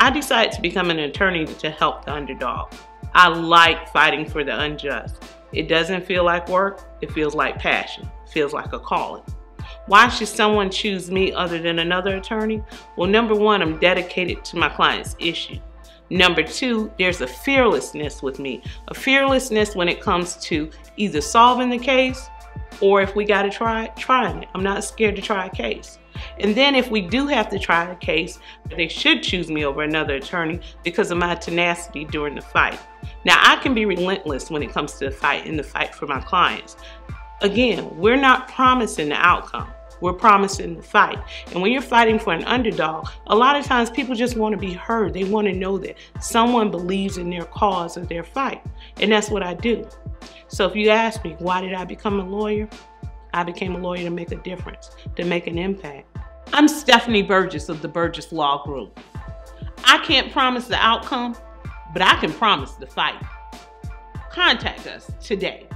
I decided to become an attorney to help the underdog. I like fighting for the unjust. It doesn't feel like work, it feels like passion, it feels like a calling. Why should someone choose me other than another attorney? Well, number one, I'm dedicated to my client's issue. Number two, there's a fearlessness with me, a fearlessness when it comes to either solving the case or if we got to try trying it. I'm not scared to try a case. And then if we do have to try a case, they should choose me over another attorney because of my tenacity during the fight. Now, I can be relentless when it comes to the fight and the fight for my clients. Again, we're not promising the outcome. We're promising the fight. And when you're fighting for an underdog, a lot of times people just want to be heard. They want to know that someone believes in their cause or their fight. And that's what I do. So if you ask me, why did I become a lawyer? I became a lawyer to make a difference, to make an impact. I'm Stephanie Burgess of the Burgess Law Group. I can't promise the outcome, but I can promise the fight. Contact us today